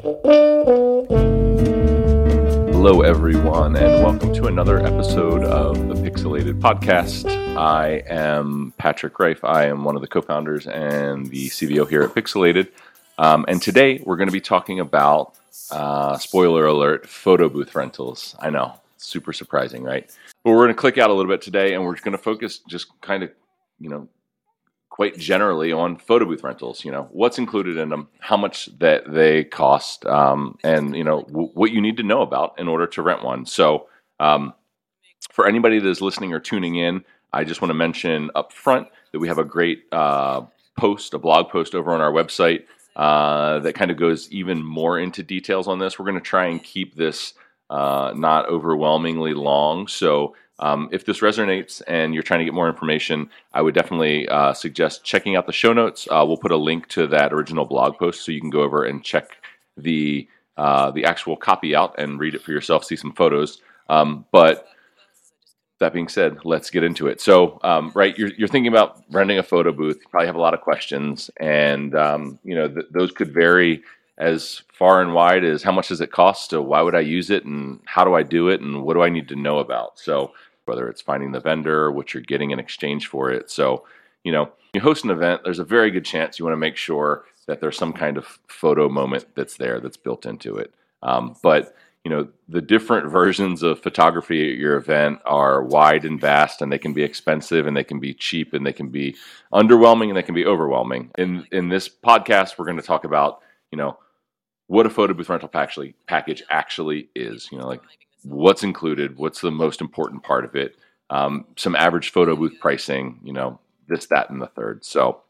Hello, everyone, and welcome to another episode of the Pixilated Podcast. I am Patrick Rife. I am one of the co founders and the CVO here at Pixilated. Um, and today we're going to be talking about, uh, spoiler alert, photo booth rentals. I know, super surprising, right? But we're going to click out a little bit today and we're going to focus just kind of, you know, quite generally on photo booth rentals. You know, what's included in them, how much that they cost, um, and you know w- what you need to know about in order to rent one. So, um, for anybody that is listening or tuning in, I just want to mention up front that we have a great uh, post, a blog post over on our website uh, that kind of goes even more into details on this. We're going to try and keep this uh, not overwhelmingly long. So um, if this resonates and you're trying to get more information, I would definitely uh, suggest checking out the show notes. Uh, we'll put a link to that original blog post so you can go over and check the uh, the actual copy out and read it for yourself, see some photos. Um, but that being said, let's get into it. So, um, right, you're, you're, thinking about renting a photo booth. You probably have a lot of questions, and um, you know th- those could vary as far and wide as how much does it cost, to why would I use it, and how do I do it, and what do I need to know about. So, whether it's finding the vendor, what you're getting in exchange for it. So, you know, you host an event, there's a very good chance you want to make sure that there's some kind of photo moment that's there that's built into it. Um, but you know, the different versions of photography at your event are wide and vast, and they can be expensive, and they can be cheap, and they can be underwhelming, and they can be overwhelming. In in this podcast, we're going to talk about you know what a photo booth rental actually package actually is. You know, like what's included, what's the most important part of it, um, some average photo booth pricing, you know, this, that, and the third. So,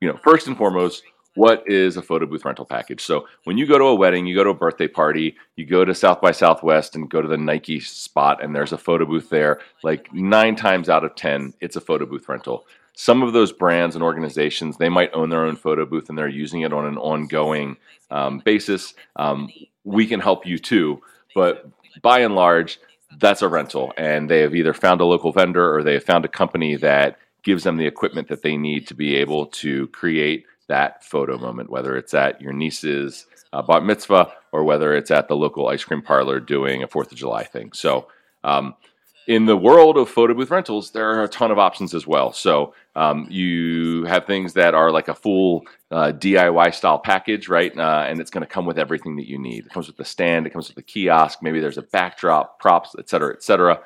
you know, first and foremost, what is a photo booth rental package? So when you go to a wedding, you go to a birthday party, you go to South by Southwest and go to the Nike spot, and there's a photo booth there. Like nine times out of ten, it's a photo booth rental. Some of those brands and organizations, they might own their own photo booth and they're using it on an ongoing um, basis. Um, we can help you too, but by and large, that's a rental, and they have either found a local vendor or they have found a company that gives them the equipment that they need to be able to create that photo moment, whether it's at your niece's uh, bat mitzvah or whether it's at the local ice cream parlor doing a Fourth of July thing. So, um, in the world of photo booth rentals, there are a ton of options as well. So um, you have things that are like a full uh, DIY style package, right? Uh, and it's going to come with everything that you need. It comes with the stand, it comes with the kiosk, maybe there's a backdrop, props, et cetera, et cetera.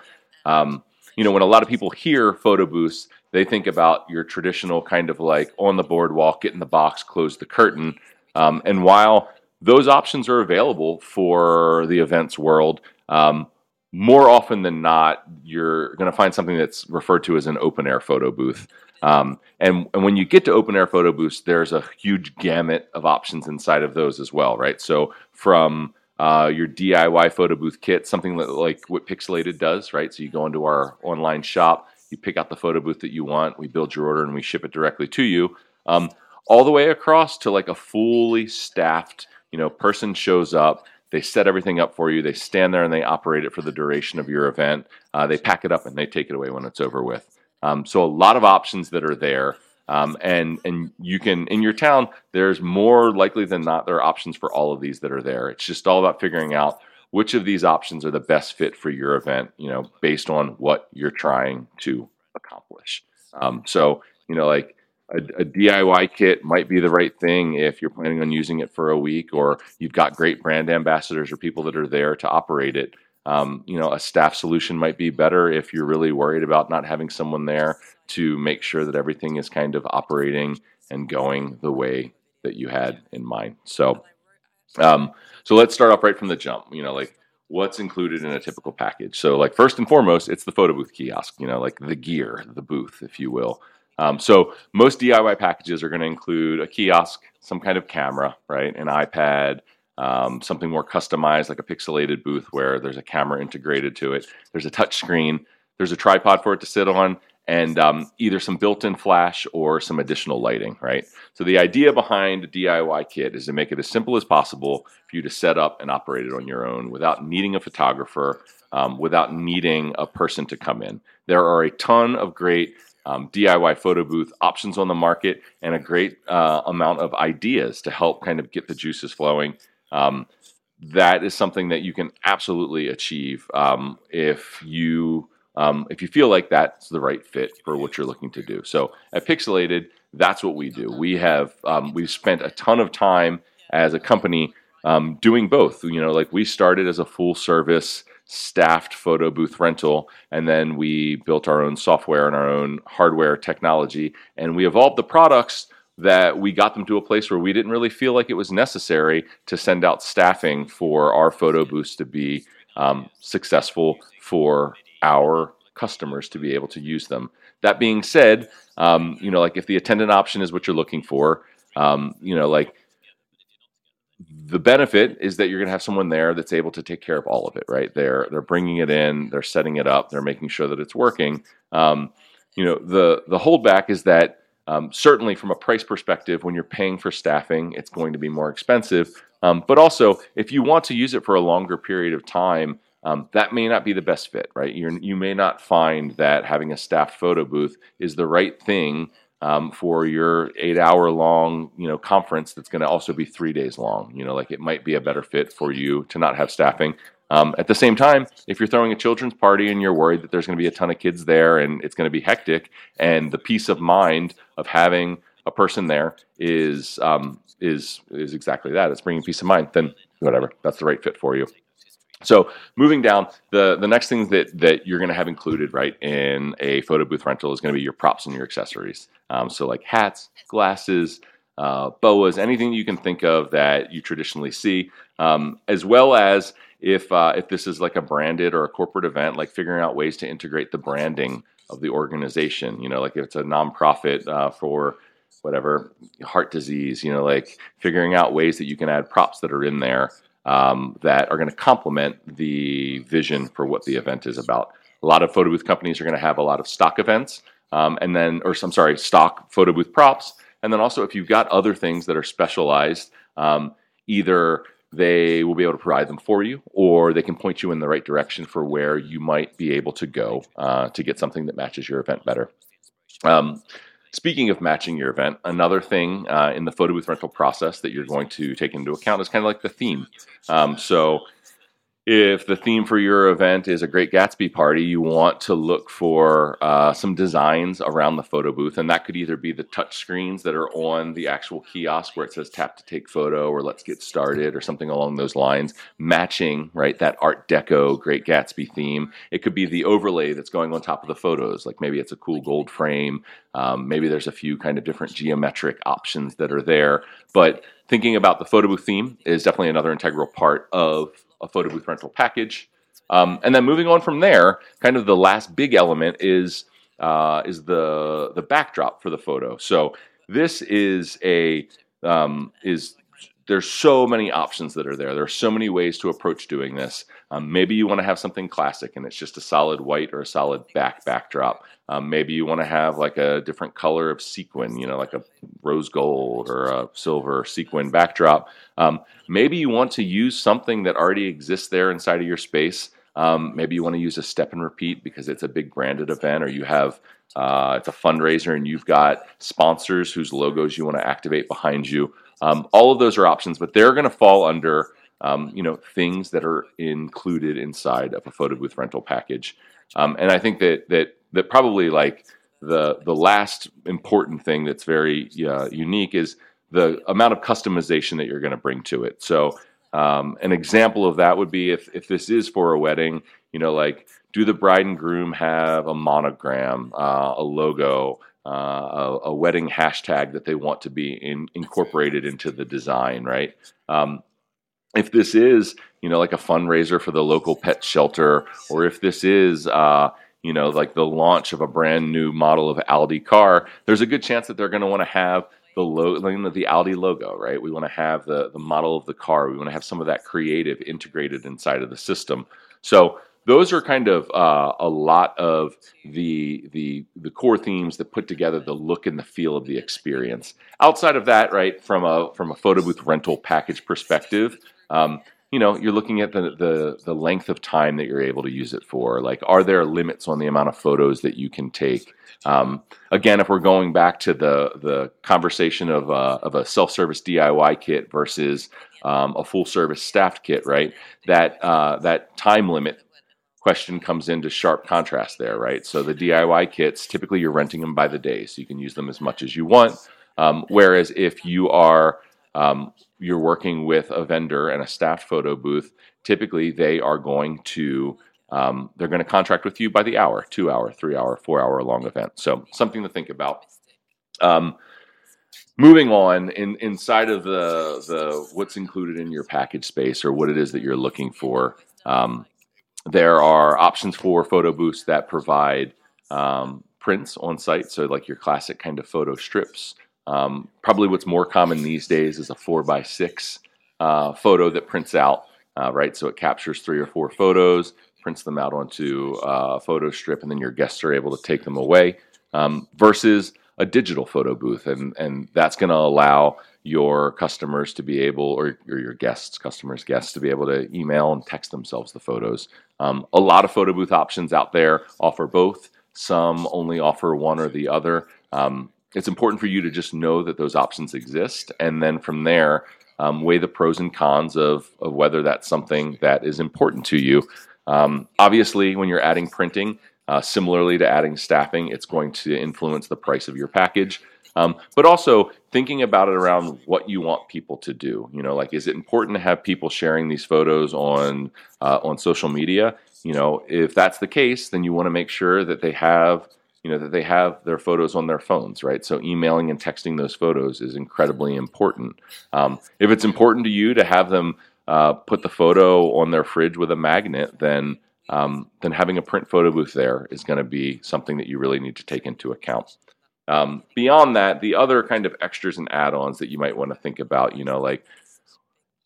Um, you know, when a lot of people hear photo booths, they think about your traditional kind of like on the boardwalk, get in the box, close the curtain. Um, and while those options are available for the events world, um, more often than not, you're going to find something that's referred to as an open air photo booth. Um, and, and when you get to open air photo booths, there's a huge gamut of options inside of those as well, right? So from uh, your DIY photo booth kit, something that, like what Pixilated does, right? So you go into our online shop, you pick out the photo booth that you want, we build your order, and we ship it directly to you. Um, all the way across to like a fully staffed, you know, person shows up they set everything up for you. They stand there and they operate it for the duration of your event. Uh, they pack it up and they take it away when it's over with. Um, so a lot of options that are there. Um, and and you can in your town. There's more likely than not there are options for all of these that are there. It's just all about figuring out which of these options are the best fit for your event. You know, based on what you're trying to accomplish. Um, so you know, like a, a, DIY kit might be the right thing if you're planning on using it for a week, or you've got great brand ambassadors or people that are there to operate it. Um, you know, a staff solution might be better if you're really worried about not having someone there to make sure that everything is kind of operating and going the way that you had in mind. So, um, so let's start off right from the jump. You know, like what's included in a typical package. So, like first and foremost, it's the photo booth kiosk. You know, like the gear, the booth, if you will. Um, so most DIY packages are going to include a kiosk, some kind of camera, right, an iPad, um, something more customized like a Pixilated booth where there's a camera integrated to it. There's a touch screen. There's a tripod for it to sit on, and um, either some built-in flash or some additional lighting, right? So the idea behind a DIY kit is to make it as simple as possible for you to set up and operate it on your own without needing a photographer, um, without needing a person to come in. There are a ton of great um, DIY photo booth options on the market and a great uh, amount of ideas to help kind of get the juices flowing. Um, that is something that you can absolutely achieve um, if you um, if you feel like that's the right fit for what you're looking to do. So at Pixilated, that's what we do. We have um, we've spent a ton of time as a company um, doing both. You know, like we started as a full service staffed photo booth rental, and then we built our own software and our own hardware technology, and we evolved the products that we got them to a place where we didn't really feel like it was necessary to send out staffing for our photo booths to be um, successful for our customers to be able to use them. That being said, um, you know, like if the attendant option is what you're looking for, um, you know, like the benefit is that you're going to have someone there that's able to take care of all of it, right? They're they're bringing it in, they're setting it up, they're making sure that it's working. Um, you know, the the holdback is that um, certainly from a price perspective, when you're paying for staffing, it's going to be more expensive. Um, but also, if you want to use it for a longer period of time, um, that may not be the best fit, right? You're, you may not find that having a staffed photo booth is the right thing um, for your eight hour long you know conference that's going to also be three days long. You know like it might be a better fit for you to not have staffing. Um, at the same time if you're throwing a children's party and you're worried that there's going to be a ton of kids there and it's going to be hectic and the peace of mind of having a person there is um, is is exactly that. It's bringing peace of mind then whatever that's the right fit for you so moving down, the the next thing that that you're going to have included right in a photo booth rental is going to be your props and your accessories. Um, so like hats, glasses, uh, boas, anything you can think of that you traditionally see, um, as well as if uh, if this is like a branded or a corporate event, like figuring out ways to integrate the branding of the organization. You know, like if it's a nonprofit uh, for whatever heart disease, you know, like figuring out ways that you can add props that are in there um, that are going to complement the vision for what the event is about. A lot of photo booth companies are going to have a lot of stock events, um, and then, or I'm sorry, stock photo booth props. And then also, if you've got other things that are specialized, um, either they will be able to provide them for you, or they can point you in the right direction for where you might be able to go uh, to get something that matches your event better. Um, Speaking of matching your event, another thing uh, in the photo booth rental process that you're going to take into account is kind of like the theme. Um, so if the theme for your event is a Great Gatsby party, you want to look for uh, some designs around the photo booth, and that could either be the touch screens that are on the actual kiosk where it says "Tap to take photo" or "Let's get started" or something along those lines, matching right that Art Deco Great Gatsby theme. It could be the overlay that's going on top of the photos, like maybe it's a cool gold frame, um, maybe there's a few kind of different geometric options that are there, but thinking about the photo booth theme is definitely another integral part of a photo booth rental package. Um, and then moving on from there, kind of the last big element is uh, is the the backdrop for the photo. So this is a um, is there's so many options that are there. There are so many ways to approach doing this. Um, maybe you want to have something classic and it's just a solid white or a solid back backdrop. Um, maybe you want to have like a different color of sequin, you know, like a rose gold or a silver sequin backdrop. Um, maybe you want to use something that already exists there inside of your space. Um, maybe you want to use a step and repeat because it's a big branded event or you have uh, it's a fundraiser and you've got sponsors whose logos you want to activate behind you. Um, all of those are options, but they're going to fall under um, you know things that are included inside of a photo booth rental package. Um, and I think that that that probably like the the last important thing that's very uh, unique is the amount of customization that you're going to bring to it. So um, an example of that would be if if this is for a wedding, you know, like do the bride and groom have a monogram, uh, a logo? uh, a, a, wedding hashtag that they want to be in, incorporated into the design, right? Um, if this is, you know, like a fundraiser for the local pet shelter, or if this is, uh, you know, like the launch of a brand new model of Audi car, there's a good chance that they're going to want to have the logo, the Audi logo, right? We want to have the the model of the car. We want to have some of that creative integrated inside of the system. So those are kind of uh, a lot of the the the core themes that put together the look and the feel of the experience. Outside of that, right from a from a photo booth rental package perspective, um, you know, you're looking at the, the the length of time that you're able to use it for. Like, are there limits on the amount of photos that you can take? Um, again, if we're going back to the the conversation of a, uh, of a self service DIY kit versus um, a full service staffed kit, right? That uh, that time limit question comes into sharp contrast there, right? So the DIY kits, typically you're renting them by the day, so you can use them as much as you want. Um, whereas if you are um, you're working with a vendor and a staffed photo booth, typically they are going to um, they're going to contract with you by the hour, two hour, three hour, four hour long event. So something to think about. Um, moving on in, inside of the the what's included in your package space or what it is that you're looking for. Um, there are options for photo booths that provide um, prints on site, so like your classic kind of photo strips. Um, probably what's more common these days is a four by six uh, photo that prints out, uh, right? So it captures three or four photos, prints them out onto a photo strip, and then your guests are able to take them away. Um, versus a digital photo booth, and and that's going to allow your customers to be able, or, or, your guests, customers, guests, to be able to email and text themselves the photos. Um, a lot of photo booth options out there offer both. Some only offer one or the other. Um, it's important for you to just know that those options exist, and then from there, um, weigh the pros and cons of, of whether that's something that is important to you. Um, obviously, when you're adding printing, uh, similarly to adding staffing, it's going to influence the price of your package. Um, but also thinking about it around what you want people to do. You know, like is it important to have people sharing these photos on uh, on social media? You know, if that's the case, then you want to make sure that they have you know that they have their photos on their phones right so emailing and texting those photos is incredibly important um, if it's important to you to have them uh, put the photo on their fridge with a magnet then um, then having a print photo booth there is going to be something that you really need to take into account um, beyond that the other kind of extras and add-ons that you might want to think about you know like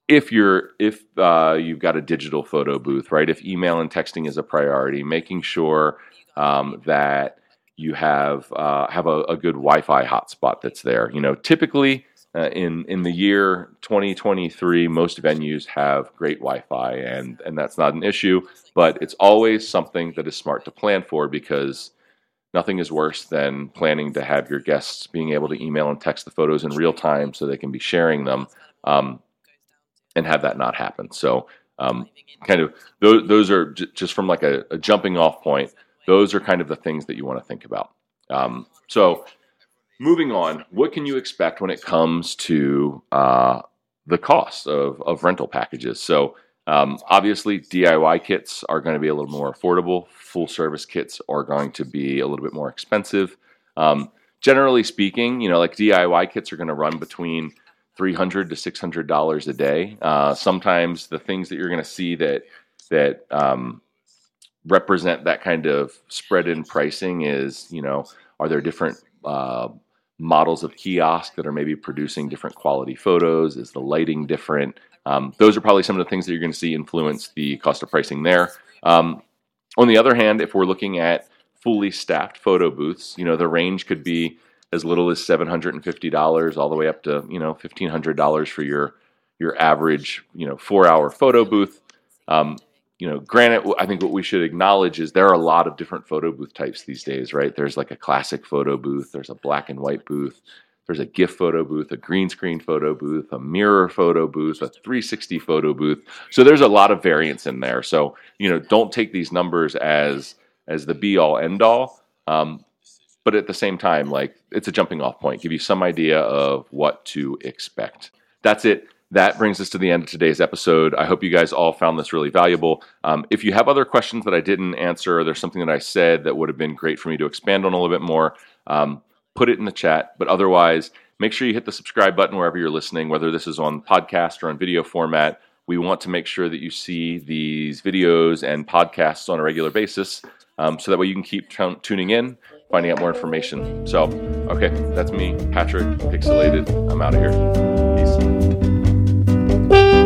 if you're if uh, you've got a digital photo booth right if email and texting is a priority making sure um, that you have uh, have a, a, good Wi-Fi hotspot that's there. You know, typically uh, in in the year 2023, most venues have great Wi-Fi, and and that's not an issue. But it's always something that is smart to plan for because nothing is worse than planning to have your guests being able to email and text the photos in real time so they can be sharing them, um, and have that not happen. So. Um, kind of those, those are j- just from like a, a jumping off point those are kind of the things that you want to think about. Um, so, moving on, what can you expect when it comes to uh, the cost of, of rental packages? So, um, obviously, DIY kits are going to be a little more affordable. Full service kits are going to be a little bit more expensive. Um, generally speaking, you know, like DIY kits are going to run between 300 to 600 dollars a day. Uh, sometimes the things that you're going to see that that um, represent that kind of spread in pricing is, you know, are there different uh, models of kiosk that are maybe producing different quality photos? Is the lighting different? Um, those are probably some of the things that you're going to see influence the cost of pricing there. Um, on the other hand, if we're looking at fully staffed photo booths, you know, the range could be as little as $750 all the way up to, you know, $1,500 for your your average, you know, four hour photo booth. Um, you know, granted, I think what we should acknowledge is there are a lot of different photo booth types these days, right? There's like a classic photo booth, there's a black and white booth, there's a GIF photo booth, a green screen photo booth, a mirror photo booth, a 360 photo booth. So there's a lot of variance in there. So you know, don't take these numbers as as the be all end all. Um, but at the same time, like it's a jumping off point, give you some idea of what to expect. That's it that brings us to the end of today's episode. I hope you guys all found this really valuable. Um, if you have other questions that I didn't answer, or there's something that I said that would have been great for me to expand on a little bit more, um, put it in the chat. But otherwise, make sure you hit the subscribe button wherever you're listening, whether this is on podcast or on video format. We want to make sure that you see these videos and podcasts on a regular basis um, so that way you can keep t- tuning in, finding out more information. So, okay, that's me, Patrick, Pixilated. I'm out of here. Bye.